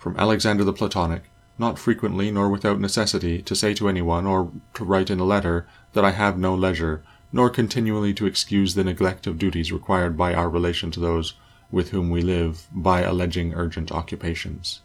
From Alexander the Platonic, not frequently nor without necessity to say to any one or to write in a letter that I have no leisure, nor continually to excuse the neglect of duties required by our relation to those with whom we live by alleging urgent occupations.